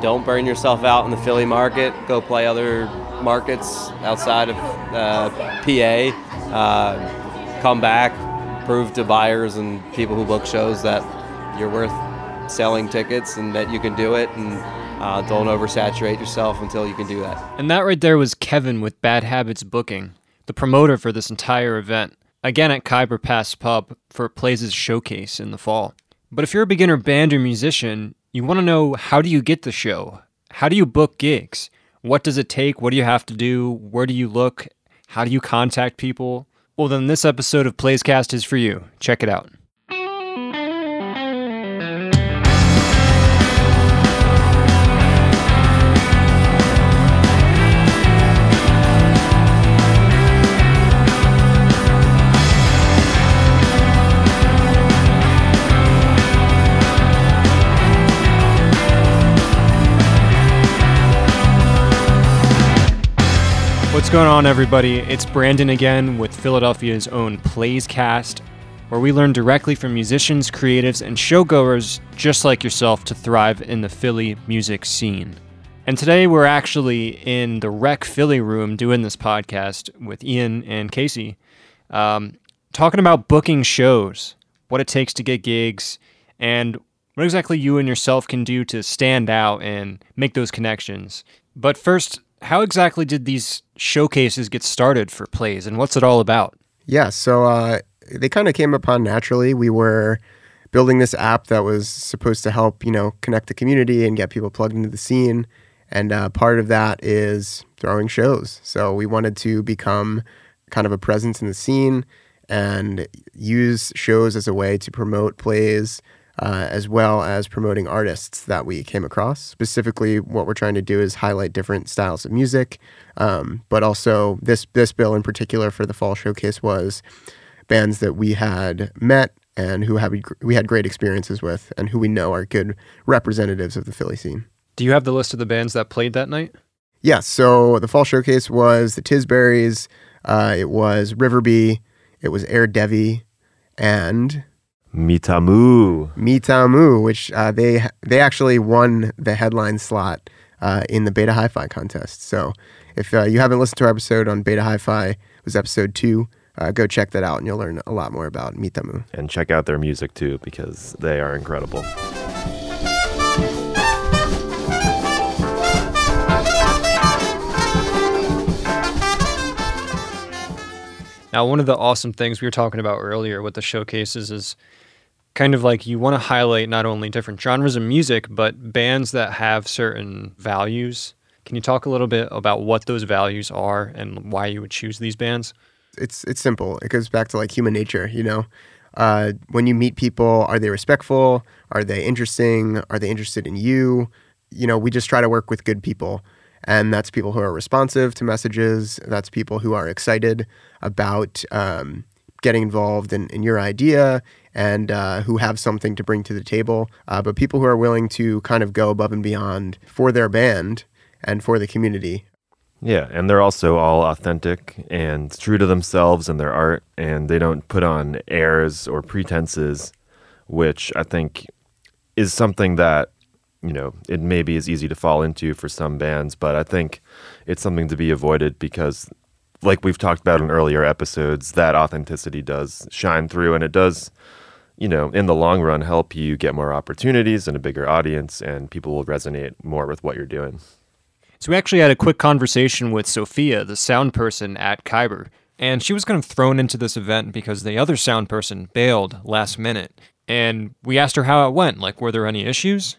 don't burn yourself out in the Philly market. Go play other markets outside of uh, PA. Uh, come back, prove to buyers and people who book shows that you're worth selling tickets and that you can do it. And uh, don't oversaturate yourself until you can do that. And that right there was Kevin with Bad Habits Booking, the promoter for this entire event. Again at Khyber Pass Pub for Plaze' showcase in the fall. But if you're a beginner band or musician, you want to know how do you get the show? How do you book gigs? What does it take? What do you have to do? Where do you look? How do you contact people? Well, then this episode of Plazecast is for you. Check it out. What's going on, everybody? It's Brandon again with Philadelphia's own Plazecast, where we learn directly from musicians, creatives, and showgoers just like yourself to thrive in the Philly music scene. And today we're actually in the Rec Philly room doing this podcast with Ian and Casey, um, talking about booking shows, what it takes to get gigs, and what exactly you and yourself can do to stand out and make those connections. But first, how exactly did these showcases get started for Plaze and what's it all about? Yeah, so uh, they kind of came upon naturally. We were building this app that was supposed to help, you know, connect the community and get people plugged into the scene. And uh, part of that is throwing shows. So we wanted to become kind of a presence in the scene and use shows as a way to promote Plaze, uh, as well as promoting artists that we came across. Specifically, what we're trying to do is highlight different styles of music, um, but also this this bill in particular for the fall showcase was bands that we had met and who have we had great experiences with, and who we know are good representatives of the Philly scene. Do you have the list of the bands that played that night? Yes. Yeah, so the fall showcase was the Tisberries, uh, it was Riverby, it was Air Devi, and Mitamu. Mitamu, which uh, they they actually won the headline slot uh, in the Beta Hi-Fi contest. So if uh, you haven't listened to our episode on Beta Hi-Fi, it was episode two. Uh, go check that out, and you'll learn a lot more about Mitamu. And check out their music too, because they are incredible. Now, one of the awesome things we were talking about earlier with the showcases is kind of like you want to highlight not only different genres of music, but bands that have certain values. Can you talk a little bit about what those values are and why you would choose these bands? It's it's simple. It goes back to like human nature, you know. Uh, when you meet people, are they respectful? Are they interesting? Are they interested in you? You know, we just try to work with good people. And that's people who are responsive to messages. That's people who are excited about um, getting involved in, in your idea and uh, who have something to bring to the table, uh, but people who are willing to kind of go above and beyond for their band and for the community. Yeah, and they're also all authentic and true to themselves and their art, and they don't put on airs or pretenses, which I think is something that you know it maybe is easy to fall into for some bands, but I think it's something to be avoided because like we've talked about in earlier episodes, that authenticity does shine through and it does, you know, in the long run help you get more opportunities and a bigger audience and people will resonate more with what you're doing. So we actually had a quick conversation with Sophia, the sound person at Khyber, and she was kind of thrown into this event because the other sound person bailed last minute. And we asked her how it went. Like, were there any issues?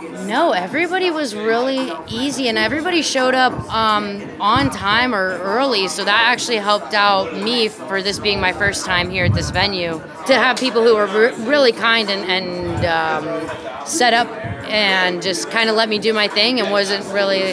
No, everybody was really easy and everybody showed up um, on time or early. So that actually helped out me for this being my first time here at this venue to have people who were re- really kind and, and um, set up and just kind of let me do my thing and wasn't really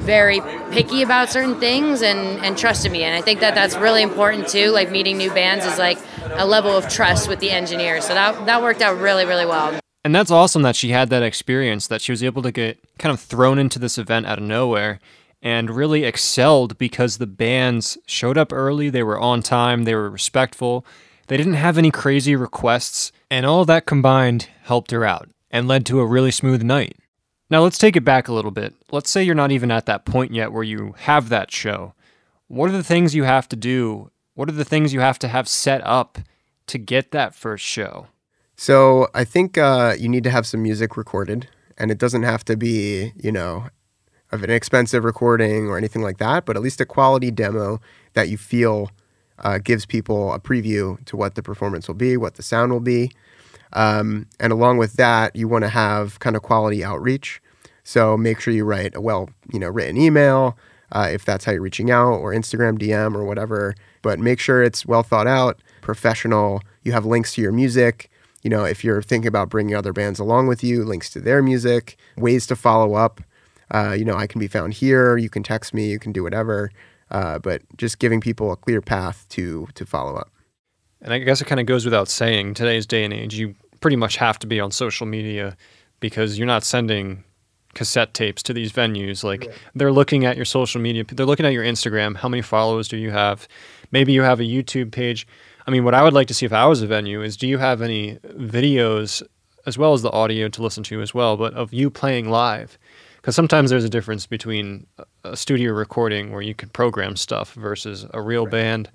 very picky about certain things and, and trusted me. And I think that that's really important too. Like meeting new bands is like a level of trust with the engineer. So that, that worked out really, really well. And that's awesome that she had that experience, that she was able to get kind of thrown into this event out of nowhere and really excelled because the bands showed up early, they were on time, they were respectful, they didn't have any crazy requests, and all that combined helped her out and led to a really smooth night. Now let's take it back a little bit. Let's say you're not even at that point yet where you have that show. What are the things you have to do? What are the things you have to have set up to get that first show? So I think uh, you need to have some music recorded, and it doesn't have to be, you know, of an expensive recording or anything like that, but at least a quality demo that you feel uh, gives people a preview to what the performance will be, what the sound will be. Um, and along with that, you want to have kind of quality outreach. So make sure you write a well, you know, written email uh, if that's how you're reaching out, or Instagram DM or whatever. But make sure it's well thought out, professional. You have links to your music. You know, if you're thinking about bringing other bands along with you, links to their music, ways to follow up. Uh, you know, I can be found here. You can text me. You can do whatever. Uh, but just giving people a clear path to to follow up. And I guess it kind of goes without saying, today's day and age, you pretty much have to be on social media because you're not sending cassette tapes to these venues. Like they're looking at your social media, they're looking at your Instagram. How many followers do you have? Maybe you have a YouTube page. I mean, what I would like to see if I was a venue is do you have any videos as well as the audio to listen to as well, but of you playing live? Because sometimes there's a difference between a studio recording where you can program stuff versus a real right. band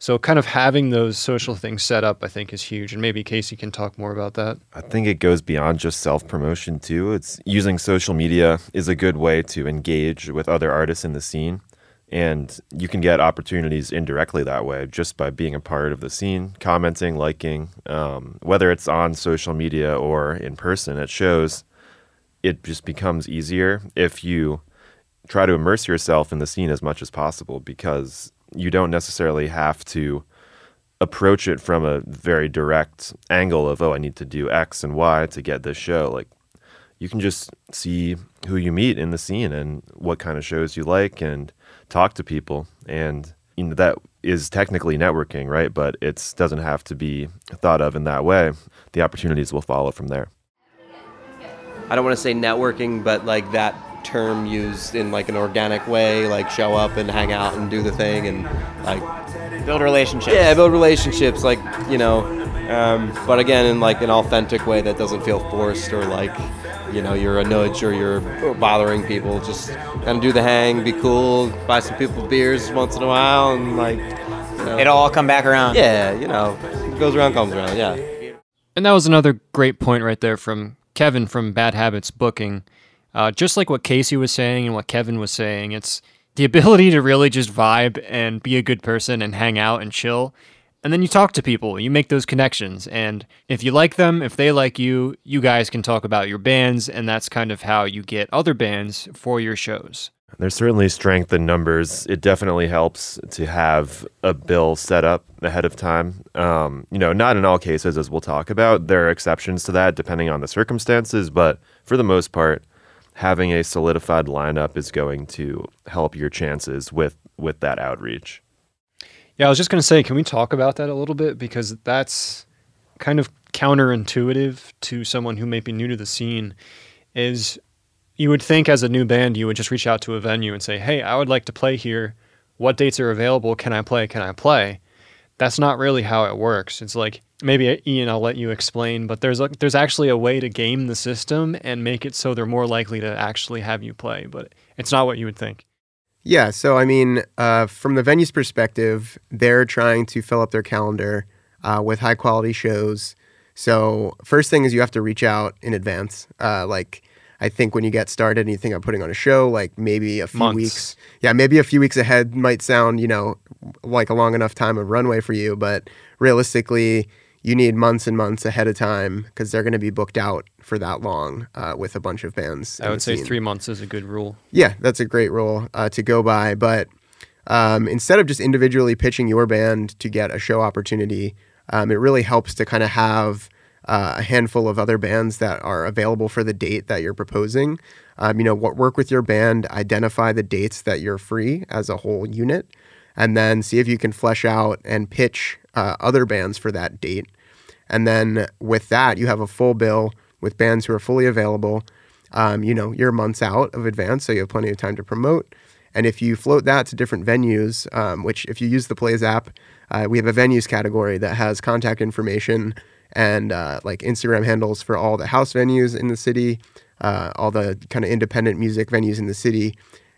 so, kind of having those social things set up, I think, is huge. And maybe Casey can talk more about that. I think it goes beyond just self promotion, too. It's using social media is a good way to engage with other artists in the scene. And you can get opportunities indirectly that way just by being a part of the scene, commenting, liking, um, whether it's on social media or in person at shows. It just becomes easier if you try to immerse yourself in the scene as much as possible because you don't necessarily have to approach it from a very direct angle of oh I need to do X and Y to get this show like you can just see who you meet in the scene and what kind of shows you like and talk to people and you know that is technically networking right? But it doesn't have to be thought of in that way. The opportunities will follow from there. I don't want to say networking but like that term used in like an organic way, like show up and hang out and do the thing and like build relationships. Yeah, build relationships, like you know, um, but again in like an authentic way that doesn't feel forced or like you know you're a nudge or you're bothering people. Just kind of do the hang, be cool, buy some people beers once in a while, and like you know, it'll all come back around. Yeah, you know, goes around comes around. Yeah. And that was another great point right there from Kevin from Bad Habits Booking. Uh, just like what Casey was saying and what Kevin was saying, it's the ability to really just vibe and be a good person and hang out and chill. And then you talk to people, you make those connections. And if you like them, if they like you, you guys can talk about your bands. And that's kind of how you get other bands for your shows. There's certainly strength in numbers. It definitely helps to have a bill set up ahead of time. Um, you know, not in all cases, as we'll talk about. There are exceptions to that depending on the circumstances, but for the most part, having a solidified lineup is going to help your chances with with that outreach. Yeah, I was just going to say, can we talk about that a little bit because that's kind of counterintuitive to someone who may be new to the scene is you would think as a new band you would just reach out to a venue and say, "Hey, I would like to play here. What dates are available? Can I play? Can I play?" That's not really how it works. It's like maybe Ian, I'll let you explain, but there's a, there's actually a way to game the system and make it so they're more likely to actually have you play, but it's not what you would think. Yeah, so I mean, uh, from the venue's perspective, they're trying to fill up their calendar uh, with high quality shows. So first thing is you have to reach out in advance. Uh, like I think when you get started and you think I'm putting on a show, like maybe a few Months. weeks, yeah, maybe a few weeks ahead might sound, you know, like a long enough time of runway for you, but realistically, you need months and months ahead of time because they're going to be booked out for that long uh, with a bunch of bands. I would say scene. three months is a good rule. Yeah, that's a great rule uh, to go by. But um, instead of just individually pitching your band to get a show opportunity, um, it really helps to kind of have uh, a handful of other bands that are available for the date that you're proposing. Um, you know, work with your band, identify the dates that you're free as a whole unit, and then see if you can flesh out and pitch uh, other bands for that date. And then with that, you have a full bill with bands who are fully available. Um, you know, you're months out of advance, so you have plenty of time to promote. And if you float that to different venues, um, which if you use the Plaze app, uh, we have a venues category that has contact information and uh, like Instagram handles for all the house venues in the city, uh, all the kind of independent music venues in the city.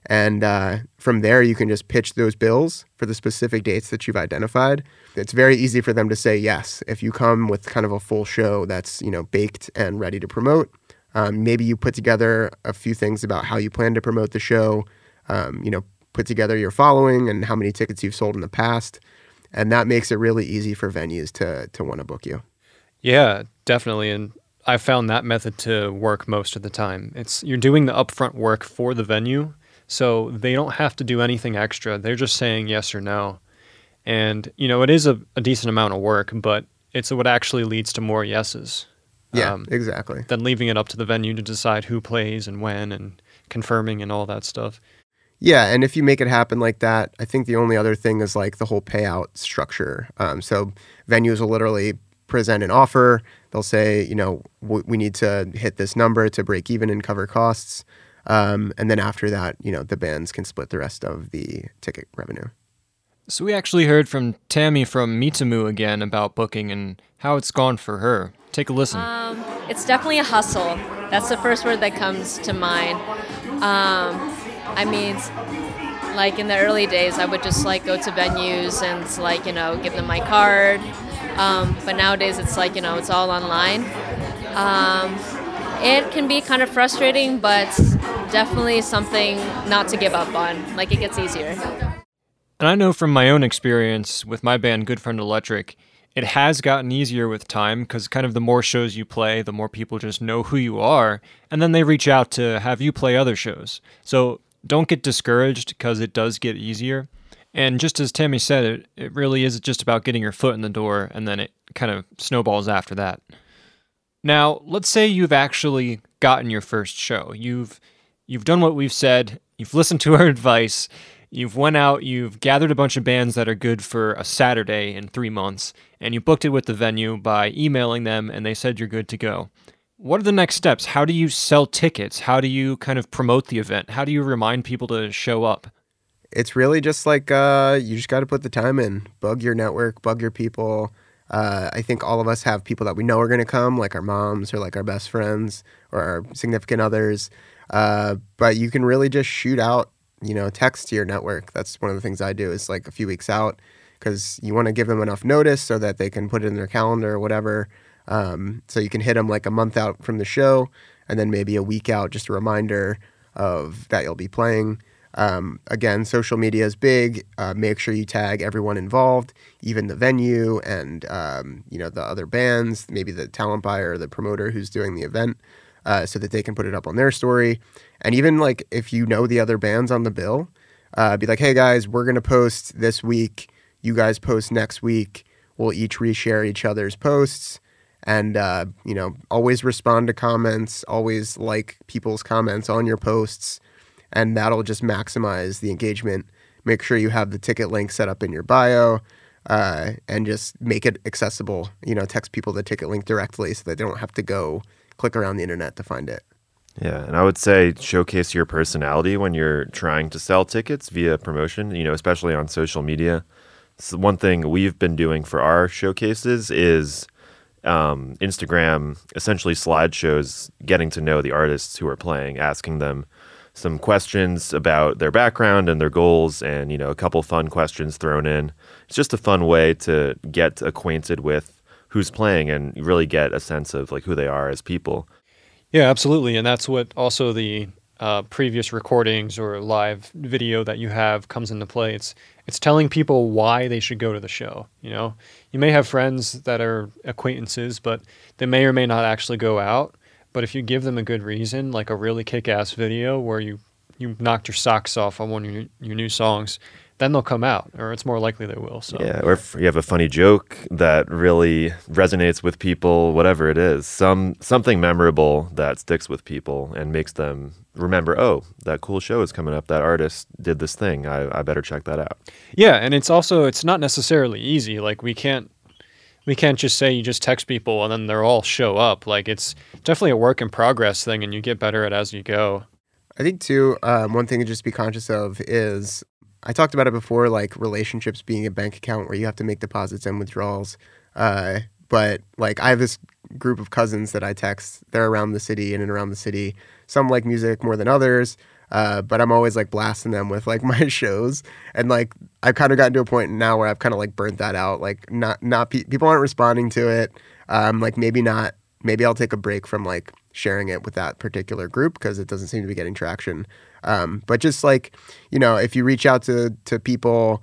And uh, from there, you can just pitch those bills for the specific dates that you've identified. It's very easy for them to say yes. If you come with kind of a full show that's you know baked and ready to promote, um, maybe you put together a few things about how you plan to promote the show. Um, you know, put together your following and how many tickets you've sold in the past, and that makes it really easy for venues to to want to book you. Yeah, definitely. And I found that method to work most of the time. It's you're doing the upfront work for the venue, so they don't have to do anything extra. They're just saying yes or no. And, you know, it is a, a decent amount of work, but it's what actually leads to more yeses. Yeah, um, exactly. Than leaving it up to the venue to decide who plays and when and confirming and all that stuff. Yeah, and if you make it happen like that, I think the only other thing is like the whole payout structure. Um, so venues will literally present an offer. They'll say, you know, w- we need to hit this number to break even and cover costs. Um, and then after that, you know, the bands can split the rest of the ticket revenue. So we actually heard from Tammy from Mitamu again about booking and how it's gone for her. Take a listen. Um, it's definitely a hustle. That's the first word that comes to mind. Um, I mean, like in the early days, I would just like go to venues and like you know give them my card. Um, but nowadays, it's like you know it's all online. Um, it can be kind of frustrating, but definitely something not to give up on. Like it gets easier. And I know from my own experience with my band Good Friend Electric, it has gotten easier with time because kind of the more shows you play, the more people just know who you are, and then they reach out to have you play other shows. So don't get discouraged because it does get easier. And just as Tammy said, it, it really is just about getting your foot in the door and then it kind of snowballs after that. Now, let's say you've actually gotten your first show. You've you've done what we've said, you've listened to our advice, you've went out, you've gathered a bunch of bands that are good for a Saturday in 3 months, and you booked it with the venue by emailing them and they said you're good to go. What are the next steps? How do you sell tickets? How do you kind of promote the event? How do you remind people to show up? It's really just like uh, you just got to put the time in, bug your network, bug your people. Uh, I think all of us have people that we know are going to come, like our moms or like our best friends or our significant others. Uh, but you can really just shoot out, you know, text to your network. That's one of the things I do is like a few weeks out because you want to give them enough notice so that they can put it in their calendar or whatever. Um, so you can hit them like a month out from the show and then maybe a week out, just a reminder of that you'll be playing. Um, again, social media is big. Uh, make sure you tag everyone involved, even the venue and um, you know the other bands, maybe the talent buyer or the promoter who's doing the event, uh, so that they can put it up on their story. And even like if you know the other bands on the bill, uh, be like, hey guys, we're gonna post this week. You guys post next week. We'll each reshare each other's posts and uh, you know always respond to comments always like people's comments on your posts and that'll just maximize the engagement make sure you have the ticket link set up in your bio uh, and just make it accessible you know text people the ticket link directly so that they don't have to go click around the internet to find it Yeah, and I would say showcase your personality when you're trying to sell tickets via promotion, you know, especially on social media. So one thing we've been doing for our showcases is um, Instagram, essentially slideshows, getting to know the artists who are playing, asking them some questions about their background and their goals, and you know, a couple fun questions thrown in. It's just a fun way to get acquainted with who's playing and really get a sense of like who they are as people. Yeah, absolutely. And that's what also the uh, previous recordings or live video that you have comes into play. It's it's telling people why they should go to the show. You know, you may have friends that are acquaintances, but they may or may not actually go out. But if you give them a good reason, like a really kick-ass video where you you knocked your socks off on one of your, your new songs, then they'll come out, or it's more likely they will. So Yeah, or if you have a funny joke that really resonates with people, whatever it is, some something memorable that sticks with people and makes them remember, oh, that cool show is coming up. That artist did this thing. I, I better check that out. Yeah, and it's also it's not necessarily easy. Like we can't we can't just say you just text people and then they're all show up. Like it's definitely a work in progress thing, and you get better at it as you go. I think too, um, one thing to just be conscious of is I talked about it before, like relationships being a bank account where you have to make deposits and withdrawals. Uh, but like I have this group of cousins that I text. They're around the city in and around the city. Some like music more than others. Uh, but I'm always like blasting them with like my shows, and like I've kind of gotten to a point now where I've kind of like burnt that out. Like not not pe- people aren't responding to it. Um, like maybe not. Maybe I'll take a break from like sharing it with that particular group because it doesn't seem to be getting traction. Um, but just like you know, if you reach out to to people,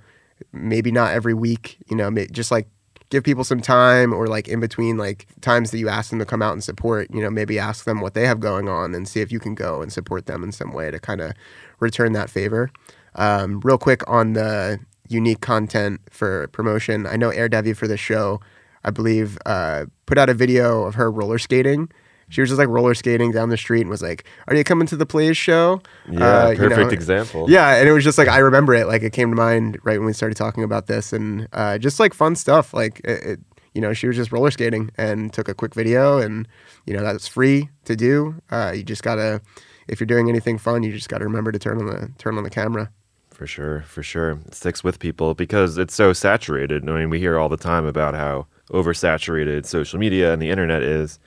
maybe not every week. You know, just like give people some time or like in between like times that you ask them to come out and support you know maybe ask them what they have going on and see if you can go and support them in some way to kind of return that favor um, real quick on the unique content for promotion i know air devi for the show i believe uh, put out a video of her roller skating she was just like roller skating down the street and was like, "Are you coming to the Plaze show?" Yeah, Uh, you perfect know, example. Yeah, and it was just like I remember it, like it came to mind right when we started talking about this, and uh, just like fun stuff. Like it, it, you know, she was just roller skating and took a quick video, and you know that's free to do. Uh, you just gotta, if you're doing anything fun, you just gotta remember to turn on the turn on the camera. For sure, for sure. It sticks with people because it's so saturated. I mean, we hear all the time about how oversaturated social media and the internet is.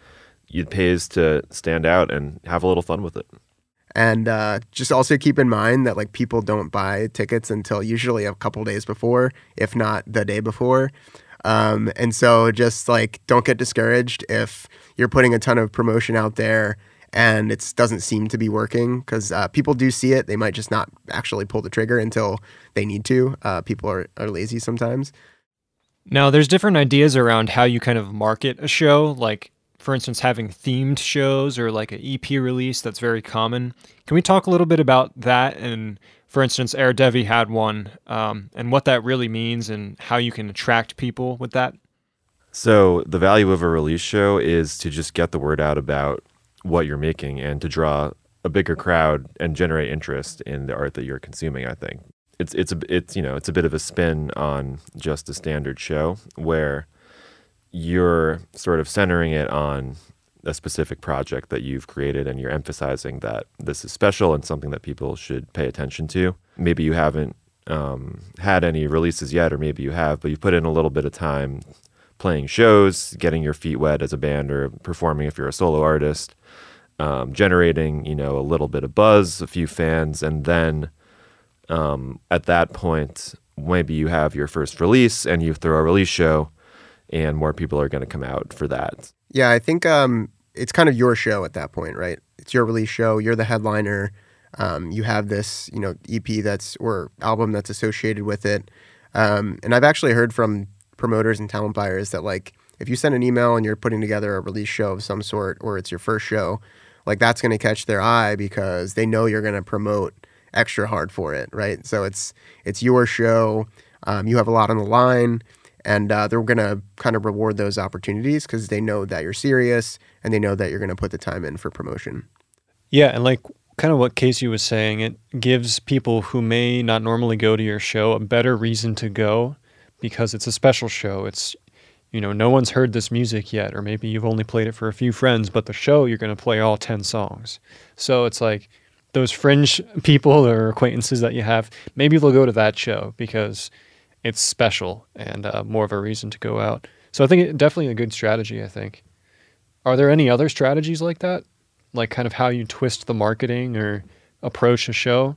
It pays to stand out and have a little fun with it. And uh, just also keep in mind that like people don't buy tickets until usually a couple days before, if not the day before. Um, and so just like don't get discouraged if you're putting a ton of promotion out there and it doesn't seem to be working because uh, people do see it. They might just not actually pull the trigger until they need to. Uh, people are, are lazy sometimes. Now, there's different ideas around how you kind of market a show, like, for instance, having themed shows or like an EP release that's very common. Can we talk a little bit about that? And for instance, Air Devi had one, um, and what that really means and how you can attract people with that? So, the value of a release show is to just get the word out about what you're making and to draw a bigger crowd and generate interest in the art that you're consuming, I think. It's it's a it's you know, it's a bit of a spin on just a standard show where you're sort of centering it on a specific project that you've created and you're emphasizing that this is special and something that people should pay attention to. Maybe you haven't um, had any releases yet, or maybe you have, but you've put in a little bit of time playing shows, getting your feet wet as a band, or performing if you're a solo artist, um, generating you know a little bit of buzz, a few fans, and then um, at that point, maybe you have your first release and you throw a release show, and more people are going to come out for that. Yeah, I think um, it's kind of your show at that point, right? It's your release show. You're the headliner. Um, you have this, you know, EP that's or album that's associated with it. Um, and I've actually heard from promoters and talent buyers that like if you send an email and you're putting together a release show of some sort, or it's your first show, like that's going to catch their eye because they know you're going to promote extra hard for it, right? So it's it's your show. Um, you have a lot on the line and uh, they're going to kind of reward those opportunities because they know that you're serious and they know that you're going to put the time in for promotion. Yeah, and like kind of what Casey was saying, it gives people who may not normally go to your show a better reason to go because it's a special show. It's you know, no one's heard this music yet or maybe you've only played it for a few friends, but the show you're going to play all 10 songs. So it's like those fringe people or acquaintances that you have, maybe they'll go to that show because it's special and uh, more of a reason to go out. So I think it, definitely a good strategy. I think. Are there any other strategies like that, like kind of how you twist the marketing or approach a show?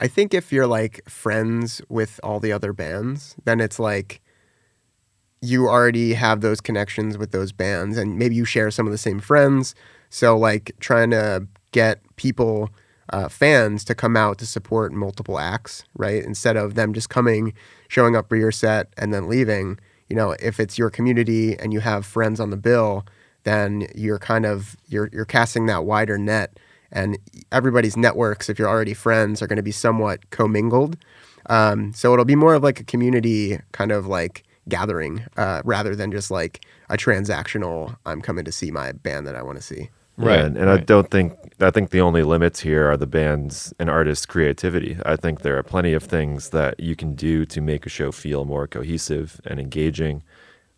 I think if you're like friends with all the other bands, then it's like you already have those connections with those bands and maybe you share some of the same friends. So like trying to get people uh, fans to come out to support multiple acts, right? Instead of them just coming, showing up for your set and then leaving. You know, if it's your community and you have friends on the bill, then you're kind of you're you're casting that wider net, and everybody's networks, if you're already friends, are going to be somewhat commingled. Um, so it'll be more of like a community kind of like gathering uh, rather than just like a transactional. I'm coming to see my band that I want to see. Right, and, and I don't think I think the only limits here are the band's and artist's creativity. I think there are plenty of things that you can do to make a show feel more cohesive and engaging.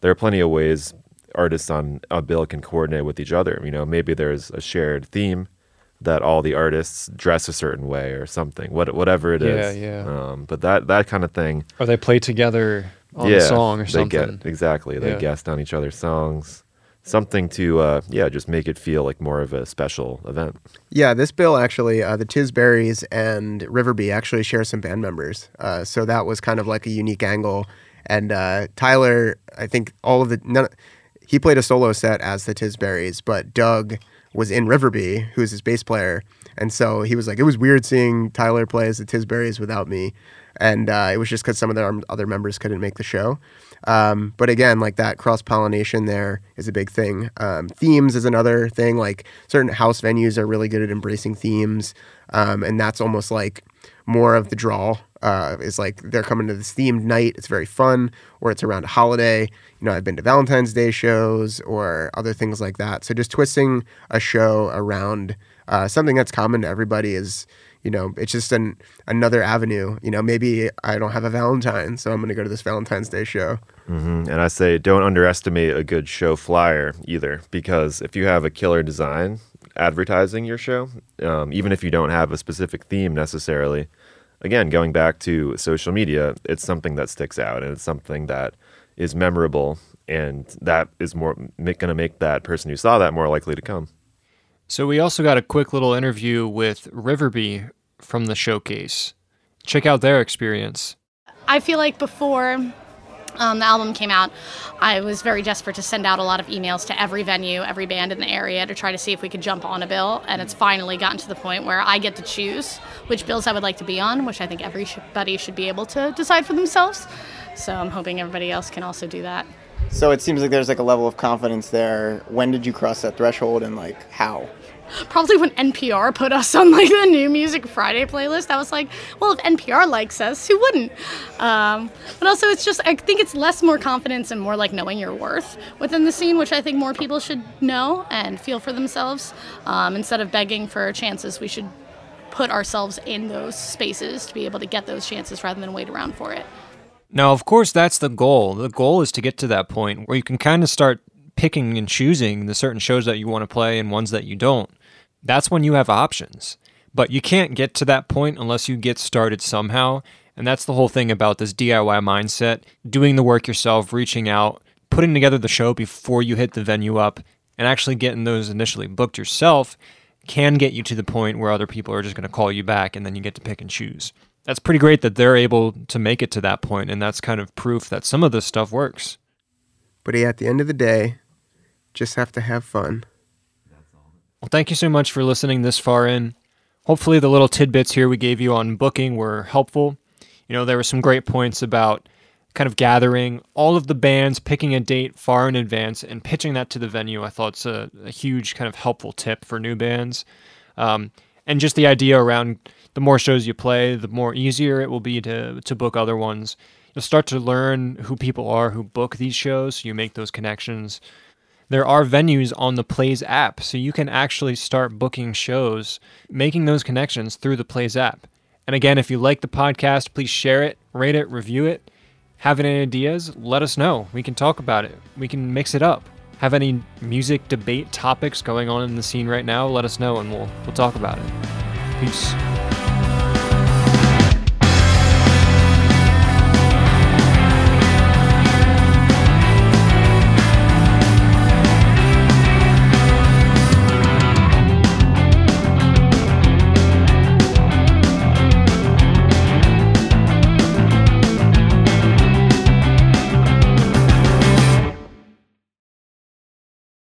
There are plenty of ways artists on a bill can coordinate with each other. You know, maybe there's a shared theme that all the artists dress a certain way or something. What whatever it is. Yeah, yeah. Um, but that that kind of thing. Or they play together on yeah, the song or something. they get exactly. They Yeah. guest on each other's songs. Something to uh, yeah, just make it feel like more of a special event. Yeah, this bill actually, uh, the Tisberries and Riverby actually share some band members. Uh, so that was kind of like a unique angle. And uh, Tyler, I think all of the, none, he played a solo set as the Tisberries, but Doug was in Riverby, who's his bass player. And so he was like, it was weird seeing Tyler play as the Tisberries without me. And uh, it was just because some of the other members couldn't make the show. Um, but again, like that cross pollination there is a big thing. Um, themes is another thing. Like certain house venues are really good at embracing themes, um, and that's almost like more of the draw. Uh, is like they're coming to this themed night. It's very fun, or it's around a holiday. You know, I've been to Valentine's Day shows or other things like that. So just twisting a show around uh, something that's common to everybody is you know, it's just an another avenue. You know, maybe I don't have a Valentine, so I'm going to go to this Valentine's Day show. hmm And I say, don't underestimate a good show flyer either, because if you have a killer design advertising your show, um, even if you don't have a specific theme necessarily, again, going back to social media, it's something that sticks out and it's something that is memorable, and that is more going to make that person who saw that more likely to come. So we also got a quick little interview with Riverby from the showcase. Check out their experience. I feel like before um, the album came out, I was very desperate to send out a lot of emails to every venue, every band in the area to try to see if we could jump on a bill. And it's finally gotten to the point where I get to choose which bills I would like to be on, which I think everybody should be able to decide for themselves. So I'm hoping everybody else can also do that. So it seems like there's like a level of confidence there. When did you cross that threshold and like how? Probably when NPR put us on like the New Music Friday playlist, I was like, well, if NPR likes us, who wouldn't? Um, but also, it's just I think it's less more confidence and more like knowing your worth within the scene, which I think more people should know and feel for themselves. Um, instead of begging for chances, we should put ourselves in those spaces to be able to get those chances rather than wait around for it. Now, of course, that's the goal. The goal is to get to that point where you can kind of start picking and choosing the certain shows that you want to play and ones that you don't. That's when you have options. But you can't get to that point unless you get started somehow. And that's the whole thing about this DIY mindset doing the work yourself, reaching out, putting together the show before you hit the venue up, and actually getting those initially booked yourself can get you to the point where other people are just going to call you back and then you get to pick and choose that's pretty great that they're able to make it to that point and that's kind of proof that some of this stuff works. But at the end of the day, just have to have fun. well thank you so much for listening this far in. Hopefully the little tidbits here we gave you on booking were helpful. You know there were some great points about kind of gathering all of the bands picking a date far in advance and pitching that to the venue i thought it's a, a huge kind of helpful tip for new bands. Um, and just the idea around the more shows you play, the more easier it will be to to book other ones. You'll start to learn who people are who book these shows, so you make those connections. There are venues on the Plaze app, so you can actually start booking shows, making those connections through the Plaze app. And again, if you like the podcast, please share it, rate it, review it. Have any ideas? Let us know. We can talk about it. We can mix it up. Have any music debate topics going on in the scene right now? Let us know and we'll we'll talk about it. Peace.